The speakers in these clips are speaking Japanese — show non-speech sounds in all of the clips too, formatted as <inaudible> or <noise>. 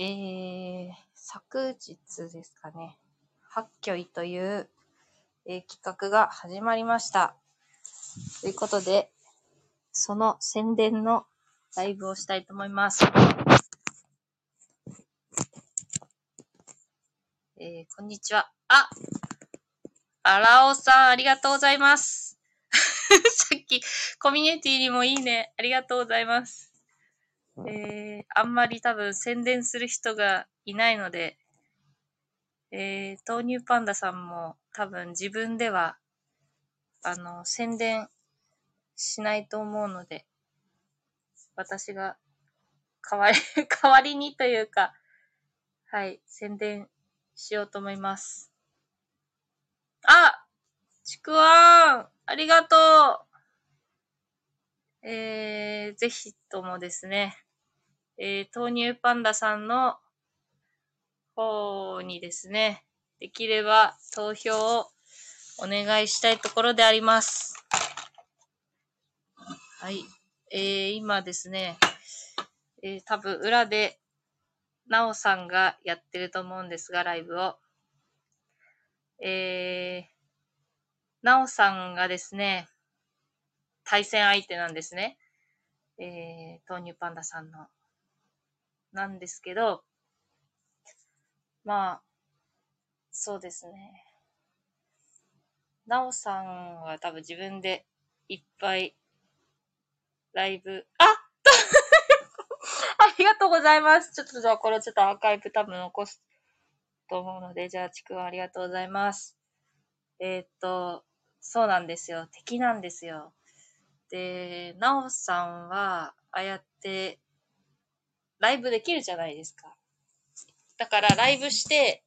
えー、昨日ですかね、ハッキョイという、えー、企画が始まりました。ということで、その宣伝のライブをしたいと思います。えー、こんにちは。ああらおさん、ありがとうございます。<laughs> さっき、コミュニティにもいいね。ありがとうございます。えー、あんまり多分宣伝する人がいないので、えー、豆乳パンダさんも多分自分では、あの、宣伝しないと思うので、私が代わり、<laughs> 代わりにというか、はい、宣伝しようと思います。あちくわーんありがとうえー、ぜひともですね、えー、豆乳パンダさんの方にですね、できれば投票をお願いしたいところであります。はい。えー、今ですね、えー、多分裏で、なおさんがやってると思うんですが、ライブを。えー、なおさんがですね、対戦相手なんですね。えー、豆乳パンダさんの。なんですけど、まあ、そうですね。なおさんは多分自分でいっぱいライブ、あ <laughs> ありがとうございます。ちょっとじゃあこれちょっとアーカイブ多分残すと思うので、じゃあちくわありがとうございます。えー、っと、そうなんですよ。敵なんですよ。で、なおさんは、ああやってライブできるじゃないですか。だからライブして、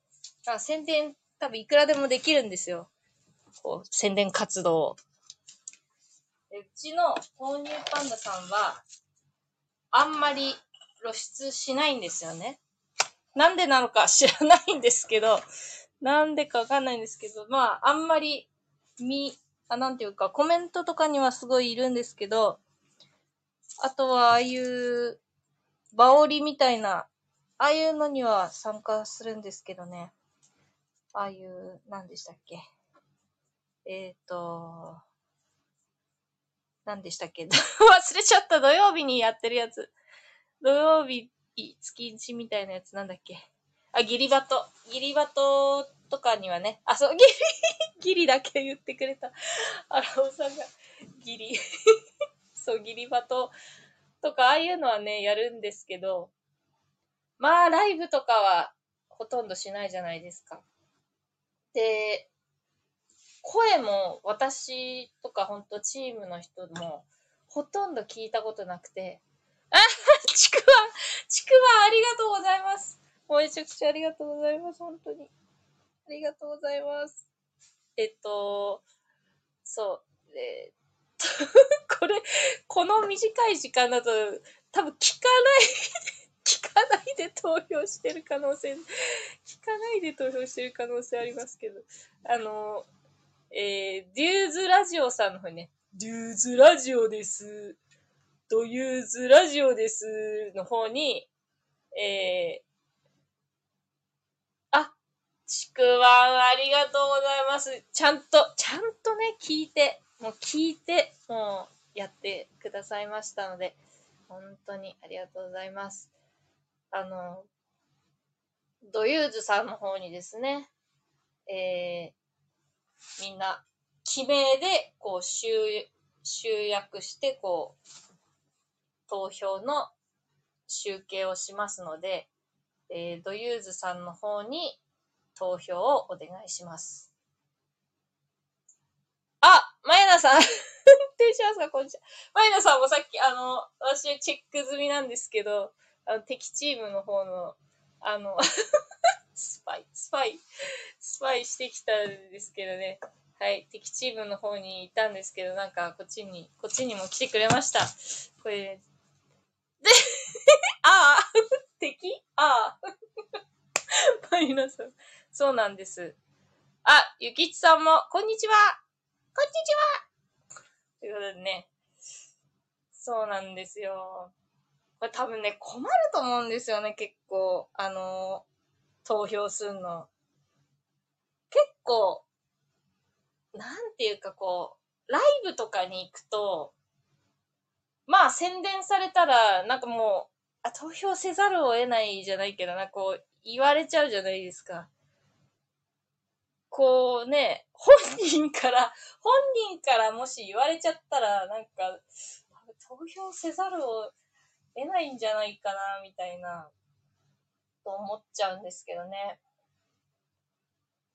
あ宣伝多分いくらでもできるんですよ。こう、宣伝活動うちの豆乳パンダさんは、あんまり露出しないんですよね。なんでなのか知らないんですけど、なんでかわかんないんですけど、まあ、あんまり、み、あ、なんていうか、コメントとかにはすごいいるんですけど、あとは、ああいう、バオリみたいな、ああいうのには参加するんですけどね。ああいう、何でしたっけ。えっ、ー、と、何でしたっけ <laughs> 忘れちゃった土曜日にやってるやつ。土曜日、月一みたいなやつなんだっけあ、ギリバト。ギリバトとかにはね、あ、そう、ギリ、<laughs> ギリだけ言ってくれた。あらおさんが、ギリ。<laughs> そう、ギリバトとか、ああいうのはね、やるんですけど、まあ、ライブとかはほとんどしないじゃないですか。で、声も私とかほんとチームの人もほとんど聞いたことなくて、あちくわちくわありがとうございますもうめちゃくちゃありがとうございます、本当に。ありがとうございます。えっと、そう。え <laughs> これ、この短い時間だと、多分聞かない <laughs> 聞かないで投票してる可能性、聞かないで投票してる可能性ありますけど、あの、えー、デューズラジオさんの方にね、デューズラジオです。ドユーズラジオですの方に、えー、あ、ちくわんありがとうございます。ちゃんと、ちゃんとね、聞いて、もう聞いて、もうやってくださいましたので、本当にありがとうございます。あの、ドユーズさんの方にですね、えー、みんな、記名で、こう、集、集約して、こう、投票の集計をしますので、えー、ドユーズさんの方に投票をお願いします。マイナさん <laughs> 定しますかこんにちは。マイナさんもさっき、あの、私チェック済みなんですけど、あの、敵チームの方の、あの <laughs> スパイ、スパイ、スパイしてきたんですけどね。はい、敵チームの方にいたんですけど、なんか、こっちに、こっちにも来てくれました。これ、で、<laughs> ああ敵？ああマイナさん。そうなんです。あ、ゆきちさんも、こんにちはこんにちはということでね。そうなんですよ。これ多分ね、困ると思うんですよね、結構。あの、投票するの。結構、なんていうかこう、ライブとかに行くと、まあ宣伝されたら、なんかもう、あ、投票せざるを得ないじゃないけどな、こう、言われちゃうじゃないですか。こうね、本人から、本人からもし言われちゃったら、なんか、投票せざるを得ないんじゃないかな、みたいな、と思っちゃうんですけどね。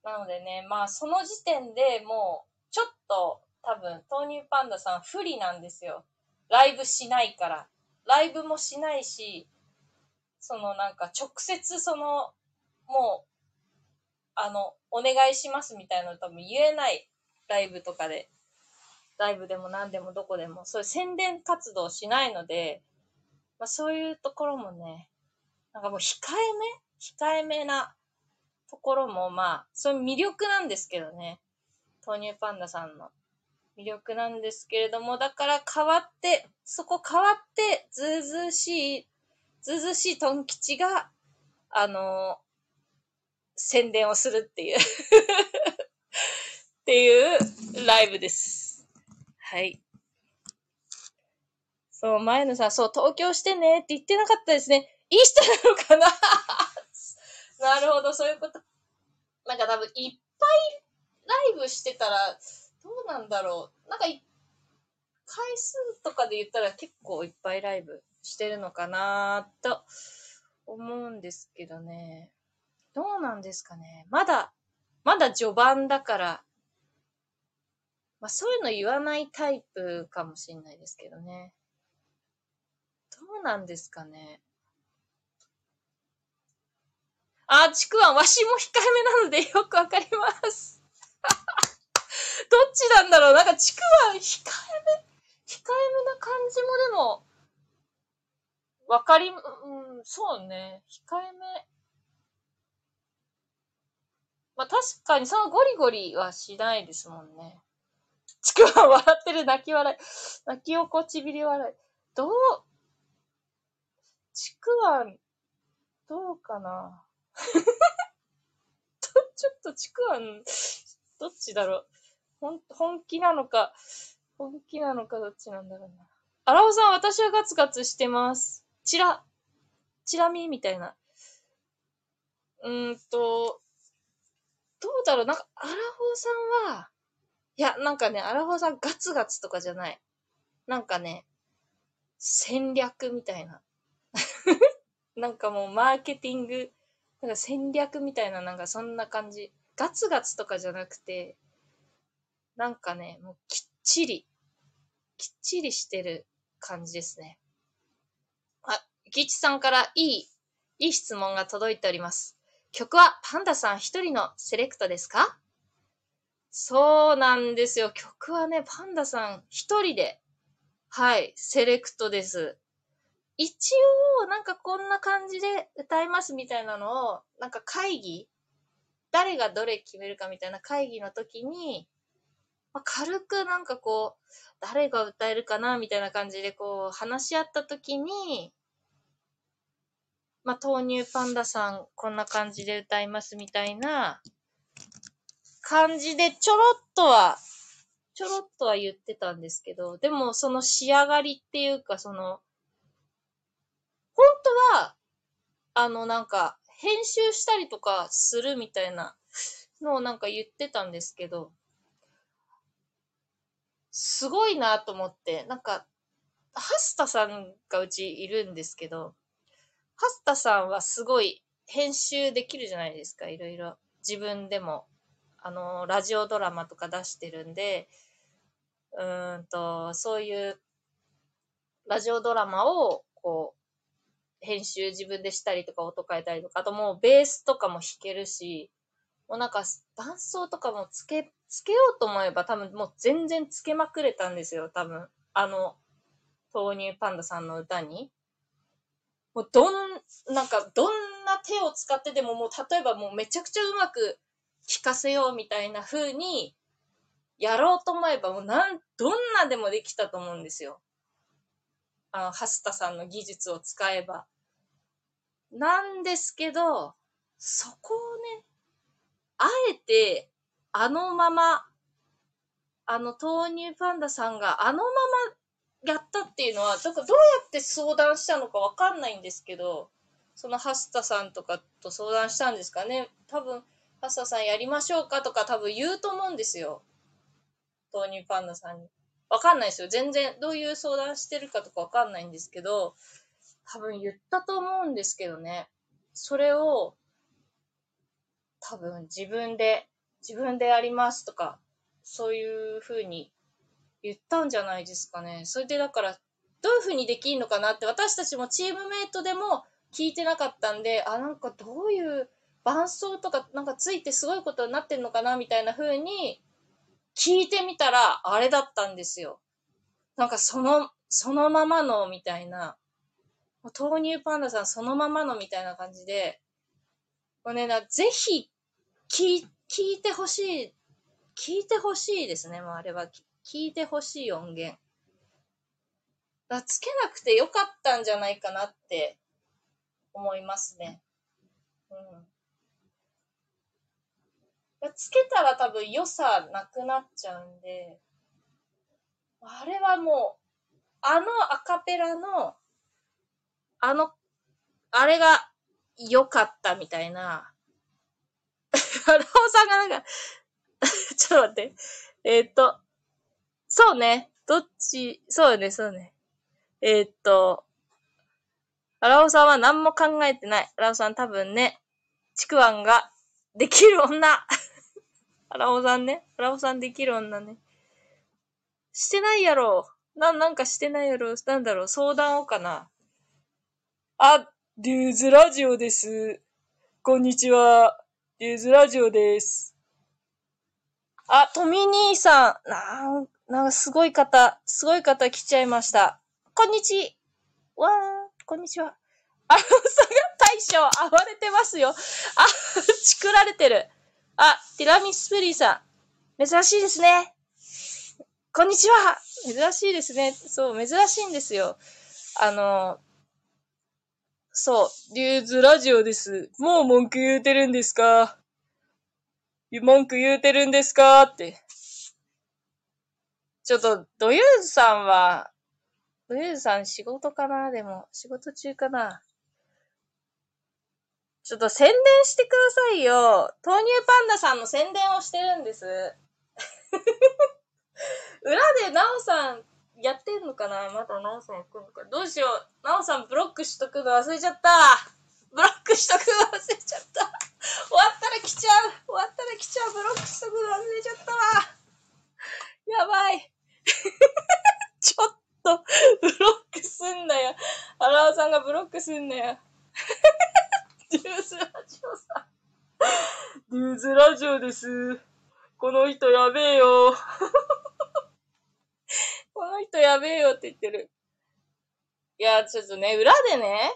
なのでね、まあその時点でもう、ちょっと多分、豆乳パンダさん不利なんですよ。ライブしないから。ライブもしないし、そのなんか直接その、もう、あの、お願いしますみたいなの多分言えないライブとかで。ライブでも何でもどこでも、そういう宣伝活動しないので、まあそういうところもね、なんかもう控えめ？控えめなところもまあ、そういう魅力なんですけどね。豆乳パンダさんの魅力なんですけれども、だから変わって、そこ変わって、ずうずうしい、ずうずうしいトン吉が、あの、宣伝をするっていう <laughs> っていうライブです。はい。そう、前野さ、そう、東京してねって言ってなかったですね。いい人なのかな？<laughs> なるほど、そういうこと。なんか多分、いっぱいライブしてたら、どうなんだろう。なんか、回数とかで言ったら結構いっぱいライブしてるのかなと思うんですけどね。どうなんですかね。まだ、まだ序盤だから、まあそういうの言わないタイプかもしんないですけどね。どうなんですかね。あ、ちくわん、わしも控えめなのでよくわかります。<laughs> どっちなんだろうなんかちくわん、控えめ、控えめな感じもでも、わかり、うん、そうね。控えめ。まあ確かにそのゴリゴリはしないですもんね。ちくわ笑ってる泣き笑い。泣きおこちびり笑い。どう、ちくわ、どうかな <laughs> ちょっとちくわ、どっちだろう。ほん、本気なのか、本気なのかどっちなんだろうな。あらおさん、私はガツガツしてます。チラ、チラ見みたいな。うーんと、どうだろう？なんか、アラフォーさんは、いや、なんかね、アラフォーさんガツガツとかじゃない。なんかね、戦略みたいな。<laughs> なんかもうマーケティング、なんか戦略みたいな、なんかそんな感じ。ガツガツとかじゃなくて、なんかね、もうきっちり、きっちりしてる感じですね。あ、ギチさんからいい、いい質問が届いております。曲はパンダさん一人のセレクトですか？そうなんですよ。曲はね、パンダさん一人で、はい、セレクトです。一応、なんかこんな感じで歌いますみたいなのを、なんか会議誰がどれ決めるかみたいな会議の時に、まあ、軽くなんかこう、誰が歌えるかなみたいな感じでこう話し合った時に、まあ、豆乳パンダさん、こんな感じで歌いますみたいな感じでちょろっとは、ちょろっとは言ってたんですけど、でもその仕上がりっていうか、その、本当は、あのなんか、編集したりとかするみたいなのをなんか言ってたんですけど、すごいなと思って、なんか、ハスタさんがうちいるんですけど、ハスタさんはすごい編集できるじゃないですか、いろいろ。自分でも。あの、ラジオドラマとか出してるんで、うーんと、そういうラジオドラマを、こう、編集自分でしたりとか音変えたりとか、あともうベースとかも弾けるし、もうなんか伴奏とかもつけ、つけようと思えば多分もう全然つけまくれたんですよ、多分。あの、豆乳パンダさんの歌に。もうどん、なんかどんな手を使ってでももう例えばもうめちゃくちゃうまく弾かせようみたいな風にやろうと思えばもうなん、どんなでもできたと思うんですよ。あの、ハスタさんの技術を使えば。なんですけど、そこをね、あえて、あのまま、あの豆乳パンダさんがあのままやったっていうのは、どどうやって相談したのかわかんないんですけど、そのハスタさんとかと相談したんですかね。多分、ハスタさんやりましょうかとか多分言うと思うんですよ。豆乳パンダさんに。わかんないですよ。全然、どういう相談してるかとかわかんないんですけど、多分言ったと思うんですけどね。それを、多分自分で、自分でやりますとか、そういう風に言ったんじゃないですかね。それでだから、どういう風にできるのかなって、私たちもチームメイトでも聞いてなかったんで、あ、なんかどういう伴奏とかなんかついてすごいことになってんのかなみたいな風に聞いてみたら、あれだったんですよ。なんかその、そのままのみたいな、豆乳パンダさんそのままのみたいな感じで、これね、ぜひ聞、聞いてほしい、聞いてほしいですね、もうあれは。聞聞いてほしい音源。だつけなくてよかったんじゃないかなって思いますね。うん。つけたら多分良さなくなっちゃうんで、あれはもう、あのアカペラの、あの、あれが良かったみたいな。アラオさんがなんか <laughs> ちょっと待って。え、っと、そうね。どっち、そうね、そうね。えー、っと、アラオさんは何も考えてない。アラオさん多分ね、ちくわんができる女 <laughs> アラオさんね。アラオさんできる女ね。してないやろ。な、なんかしてないやろ。なんだろう。相談をかな。あ、デューズラジオです。こんにちは。デューズラジオです。あ、トミ兄さん。なん、なんかすごい方、すごい方来ちゃいました。こんにちは。こんにちは。アラオさが大将、暴れてますよ。あ、チクられてる。あ、ティラミスプリーさん。珍しいですね。こんにちは。珍しいですね。そう、珍しいんですよ。あの、そう、リューズラジオです。もう文句言うてるんですか？文句言うてるんですか？って。ちょっと、ドユーズさんは、ドユーズさん仕事かな？でも、仕事中かな？ちょっと宣伝してくださいよ。豆乳パンダさんの宣伝をしてるんです。<laughs> 裏でナオさんやってんのかな？まだナオさんやってんのか？どうしよう。ナオさんブロックしとくの忘れちゃった。ブロックしとくの忘れちゃった。終わったら来ちゃう。終わったら来ちゃう。ブロックしとくの忘れちゃったわ。やばい。<laughs> ちょっと、ブロックすんなよ。荒尾さんがブロックすんなよ。デューズラジオさん。デューズラジオです。この人やべえよ。この人やべえよって言ってる。いや、ちょっとね、裏でね、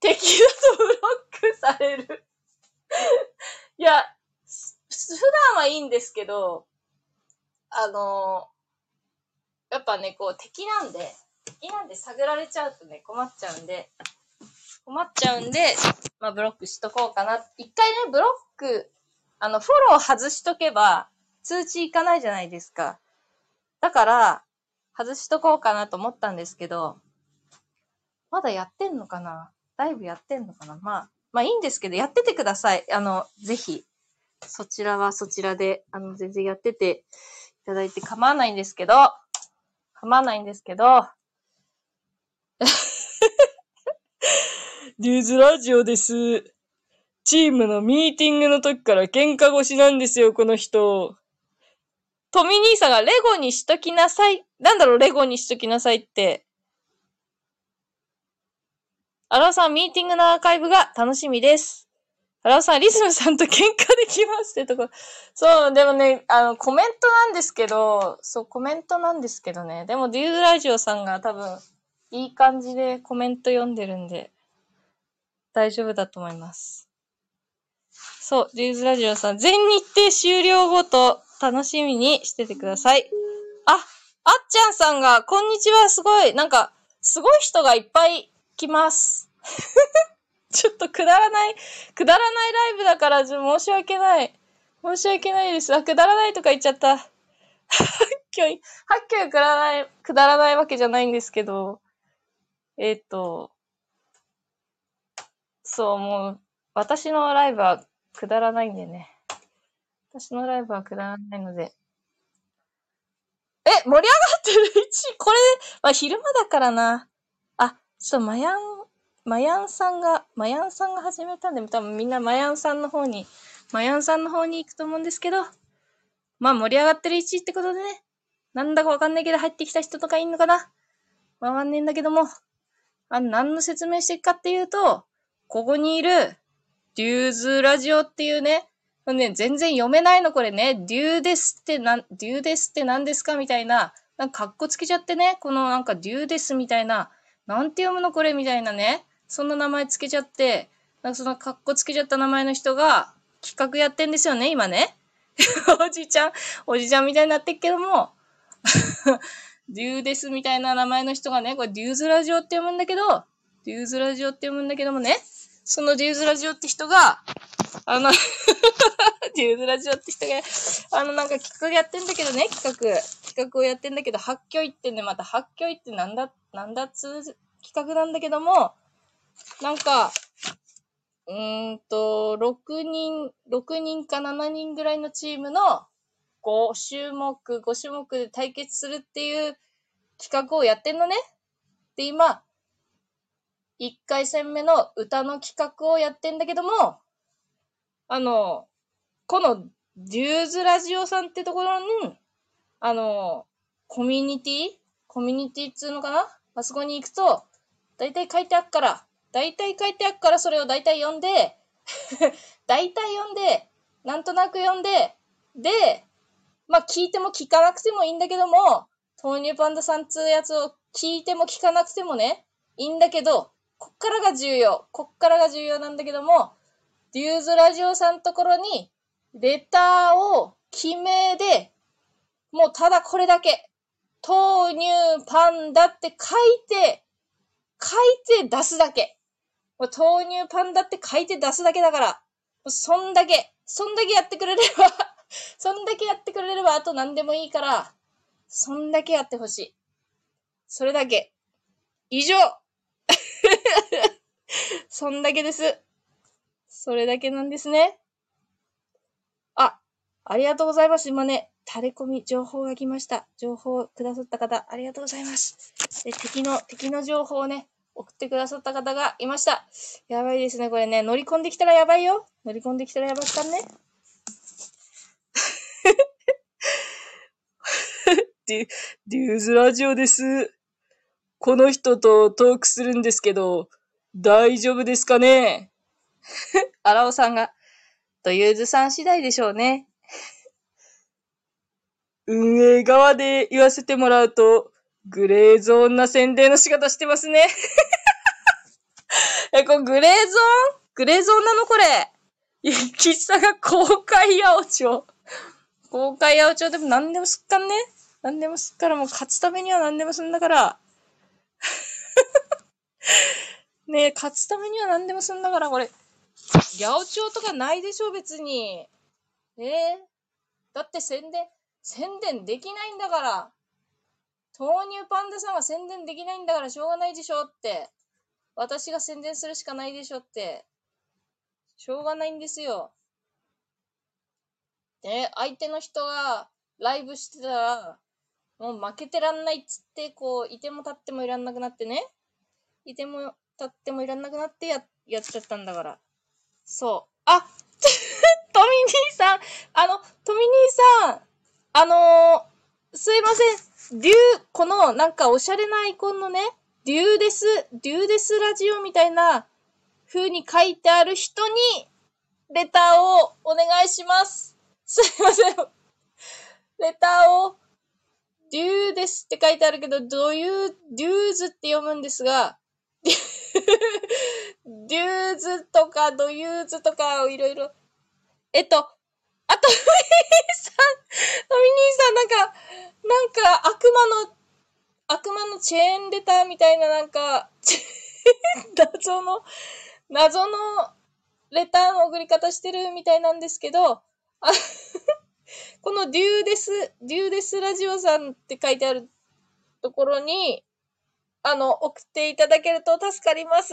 敵だとブロックされるいや、普段はいいんですけど、あのやっぱね、こう敵なんで、敵なんで探られちゃうとね、困っちゃうんで、困っちゃうんで、まあ、ブロックしとこうかな。一回ね、ブロック、あの、フォロー外しとけば、通知いかないじゃないですか。だから、外しとこうかなと思ったんですけど、まだやってんのかな？だいぶやってんのかな？まあ、まあいいんですけど、やっててください。あの、ぜひ。そちらはそちらで、あの、全然やっててただいて構わないんですけど、構わないんですけど、<laughs> デューズラジオです。チームのミーティングの時から喧嘩腰なんですよ、この人。トミ兄さんがレゴにしときなさい。なんだろう、レゴにしときなさいって。アラさん、ミーティングのアーカイブが楽しみです。アラオさん、リズムさんと喧嘩できますってとこ。そう、でもね、あの、コメントなんですけど、そう、コメントなんですけどね。でも、デューズラジオさんが多分、いい感じでコメント読んでるんで。大丈夫だと思います。そう、リューズラジオさん、全日程終了後と楽しみにしててください。あ、あっちゃんさんが、こんにちは、すごい、なんか、すごい人がいっぱい来ます。<laughs> ちょっとくだらない、くだらないライブだから、申し訳ない。申し訳ないです。あ、くだらないとか言っちゃった。はっきょい、はっきょいくだらない、くだらないわけじゃないんですけど、えっ、と、そう、もう、私のライブはくだらないんでね。私のライブはくだらないので。え、盛り上がってる <laughs> ?1、これ、まあ、昼間だからな。あ、ちょっと、マヤン、マヤンさんが、マヤンさんが始めたんで、多分みんなマヤンさんの方に、マヤンさんの方に行くと思うんですけど、まあ盛り上がってる1ってことでね、なんだかわかんないけど入ってきた人とかいんのかなわかんねえんだけども、あの、何の説明していくかっていうと、ここにいる、デューズラジオっていうね、ね、全然読めないのこれね、デューですってな、デューですって何ですかみたいな、なんかカッコつけちゃってね、このなんかデューですみたいな、なんて読むのこれみたいなね、そんな名前つけちゃって、なんかそのカッコつけちゃった名前の人が企画やってんですよね、今ね。<laughs> おじいちゃん、おじいちゃんみたいになってっけども、<laughs> デューですみたいな名前の人がね、これデューズラジオって読むんだけど、デューズラジオって読むんだけどもね、そのデューズラジオって人が、あの <laughs> デューズラジオって人が、あのなんか企画やってんだけどね、企画。企画をやってんだけど、発狂いってね、また発狂いってなんだ、なんだっつ企画なんだけども、なんか、うーんと、6人、6人か7人ぐらいのチームの5種目、5種目で対決するっていう企画をやってんのね。で、今、1回戦目の歌の企画をやってんだけども、あの、このデューズラジオさんってところに、あの、コミュニティ？コミュニティっつうのかな？あそこに行くと、だいたい書いてあっから、大体書いてあるからそれを大体読んで、<laughs> 大体読んで、なんとなく読んで、で、まあ聞いても聞かなくてもいいんだけども、豆乳パンダさんつうやつを聞いても聞かなくてもね、いいんだけど、こっからが重要。こっからが重要なんだけども、デューズラジオさんのところに、レターを記名で、もうただこれだけ、豆乳パンダって書いて、書いて出すだけ。豆乳パンダって書いて出すだけだから、そんだけ、そんだけやってくれれば <laughs> そんだけやってくれればあと何でもいいから、そんだけやってほしい。それだけ。以上 <laughs> そんだけです。それだけなんですね。あ、ありがとうございます。今ね、垂れ込み情報が来ました。情報をくださった方、ありがとうございます。で敵の、敵の情報をね、送ってくださった方がいました。やばいですね、これね。乗り込んできたらやばいよ。乗り込んできたらやばっかんね。<laughs> デュ、デューズラジオです。この人とトークするんですけど、大丈夫ですかね？アラオさんが、とユーズさん次第でしょうね。運営側で言わせてもらうと、グレーゾーンな宣伝の仕方してますね。<laughs> え、これグレーゾーン？グレーゾーンなのこれ。ゆきさが公開八百長。公開八百長でも何でもすっかんね。何でもすっからもう勝つためには何でもすんだから。<laughs> ねえ、勝つためには何でもすんだから、これ。八百長とかないでしょ、別に。えー、だって宣伝、宣伝できないんだから。豆乳パンダさんは宣伝できないんだからしょうがないでしょって。私が宣伝するしかないでしょって。しょうがないんですよ。で、相手の人がライブしてたら、もう負けてらんないっつって、こう、いても立ってもいらんなくなってね。いても立ってもいらんなくなってや、やっちゃったんだから。そう。あ <laughs> トミ兄さんあの、トミ兄さんあのー、すいません。デュー、このなんかおしゃれなアイコンのね、デューデス、デューデスラジオみたいな風に書いてある人に、レターをお願いします。すいません。レターを、デューデスって書いてあるけど、どういう、デューズって読むんですが、デューズとかドユーズとかをいろいろ、えっと、あ、トミーさん、トミニーさん、なんか、なんか、悪魔の、悪魔のチェーンレターみたいな、なんか、<laughs> 謎の、謎のレターの送り方してるみたいなんですけど、あこのデューデス、デューデスラジオさんって書いてあるところに、あの、送っていただけると助かります。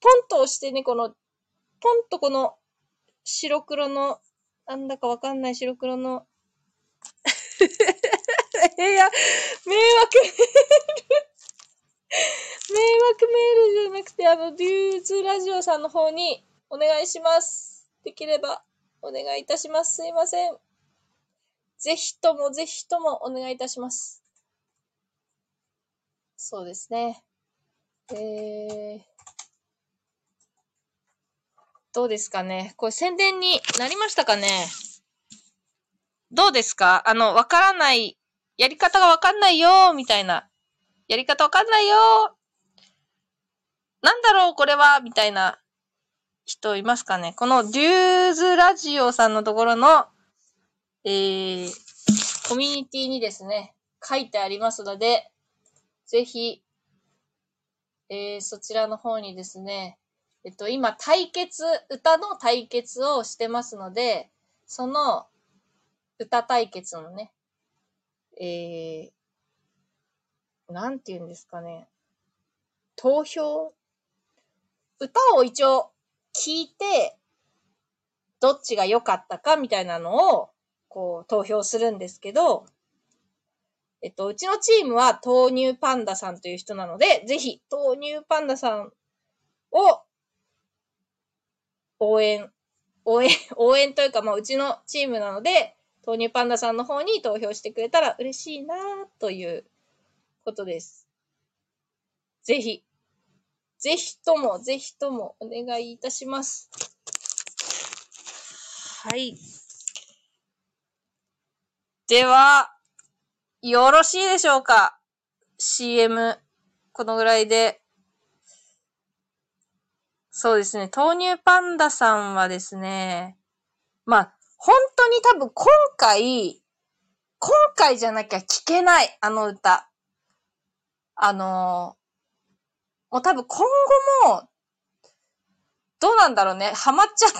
ポンと押してね、この、ポンとこの白黒の、なんだかわかんない白黒の <laughs> いや、迷惑メール迷惑メールじゃなくて、あの、デューズラジオさんの方にお願いします。できればお願いいたします。すいません。ぜひともぜひともお願いいたします。そうですね。えー、どうですかね？これ宣伝になりましたかね？どうですか？あの、わからない、やり方がわかんないよーみたいな。やり方わかんないよ。ーなんだろうこれは？みたいな人いますかね？このデューズラジオさんのところの、えー、コミュニティにですね、書いてありますので、ぜひ、えー、そちらの方にですね、えっと、今、対決、歌の対決をしてますので、その歌対決のね、えー、なんて言うんですかね、投票？歌を一応聞いて、どっちが良かったかみたいなのを、こう、投票するんですけど、えっと、うちのチームは豆乳パンダさんという人なので、ぜひ、豆乳パンダさんを応援、応援、<laughs> 応援というか、まあ、うちのチームなので、豆乳パンダさんの方に投票してくれたら嬉しいなということです。ぜひ、ぜひとも、ぜひともお願いいたします。はい。では、よろしいでしょうか ?CM、このぐらいで。そうですね。豆乳パンダさんはですね、まあ、本当に多分今回、今回じゃなきゃ聞けない、あの歌。あのもう多分今後も、どうなんだろうね。ハマっちゃって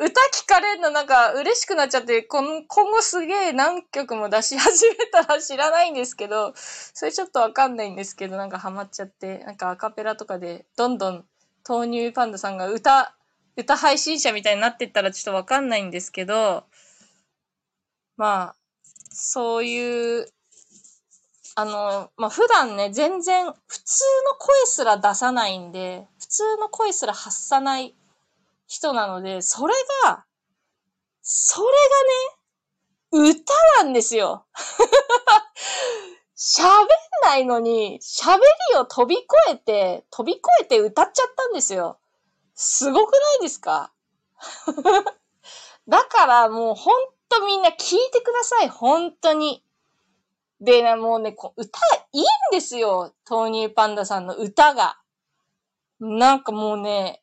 <laughs> 歌聞かれるのなんか嬉しくなっちゃって、今後すげえ何曲も出し始めたら知らないんですけど、それちょっとわかんないんですけど、なんかハマっちゃって、なんかアカペラとかでどんどん豆乳パンダさんが歌、歌配信者みたいになってったらちょっとわかんないんですけど、まあ、そういうあの、まあ、普段ね、全然普通の声すら出さないんで、普通の声すら発さない人なので、それが、それがね、歌なんですよ。<laughs> 喋んないのに、喋りを飛び越えて、飛び越えて歌っちゃったんですよ。すごくないですか？<laughs> だからもうほんとみんな聞いてください。本当に。で、ね、もうね、こ歌いいんですよ。豆乳パンダさんの歌が。なんかもうね、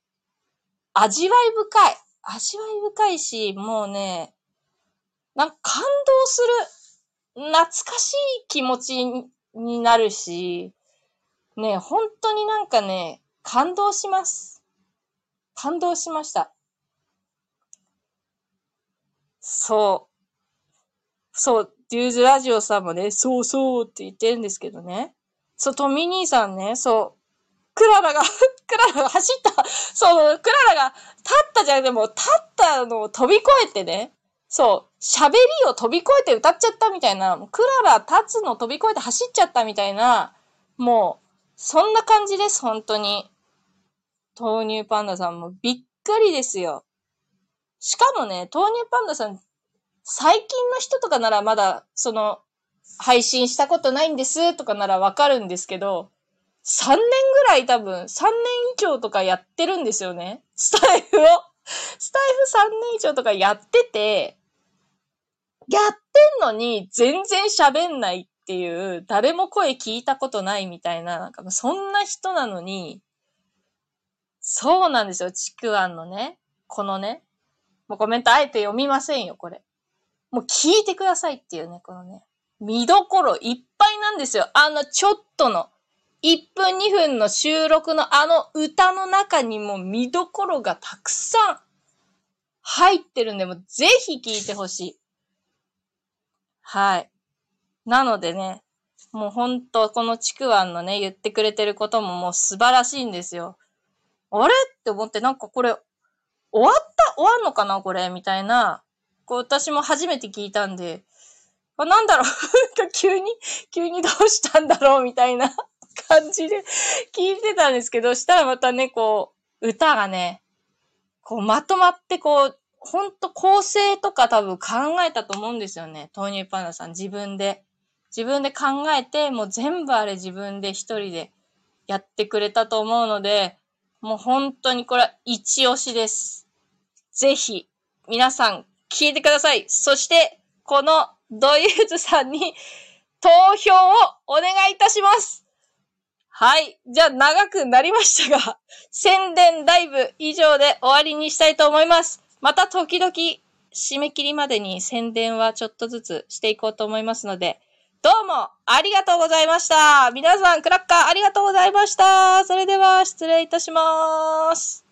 味わい深い。味わい深いし、もうね、なんか感動する。懐かしい気持ちになるし、ね、本当になんかね、感動します。感動しました。そう。そう、デューズラジオさんもね、そうそうって言ってるんですけどね。そう、トミニーさんね、そう、クララが <laughs> クララが走った、そう、クララが立ったじゃん、でも立ったのを飛び越えてね、そう、喋りを飛び越えて歌っちゃったみたいな、クララ立つの飛び越えて走っちゃったみたいな、もう、そんな感じです、本当に。豆乳パンダさんもびっくりですよ。しかもね、豆乳パンダさん最近の人とかならまだ、その、配信したことないんですとかならわかるんですけど、3年ぐらい多分、3年以上とかやってるんですよね。スタイフを。<laughs> スタイフ3年以上とかやってて、やってんのに全然喋んないっていう、誰も声聞いたことないみたいな、なんかそんな人なのに、そうなんですよ、ちくわんのね、このね、もうコメントあえて読みませんよ、これ。もう聞いてくださいっていうね、このね、見どころいっぱいなんですよ。あのちょっとの、1分2分の収録のあの歌の中にも見どころがたくさん入ってるんで、もぜひ聞いてほしい。はい。なのでね、もうほんと、このちくわんのね、言ってくれてることももう素晴らしいんですよ。あれ？って思って、なんかこれ、終わった？終わんのかな？これ？みたいな。こう、私も初めて聞いたんで、あ、なんだろう？<laughs> 急に、急にどうしたんだろう？みたいな感じで聞いてたんですけど、したらまたね、こう、歌がね、こう、まとまってこう、ほんと構成とか多分考えたと思うんですよね。豆乳パンダさん自分で。自分で考えて、もう全部あれ自分で一人でやってくれたと思うので、もう本当にこれは一押しです。ぜひ、皆さん聞いてください。そして、このドユーズさんに投票をお願いいたします。はい。じゃあ長くなりましたが、<laughs> 宣伝ライブ以上で終わりにしたいと思います。また時々締め切りまでに宣伝はちょっとずつしていこうと思いますので、どうもありがとうございました。皆さん、クラッカーありがとうございました。それでは失礼いたします。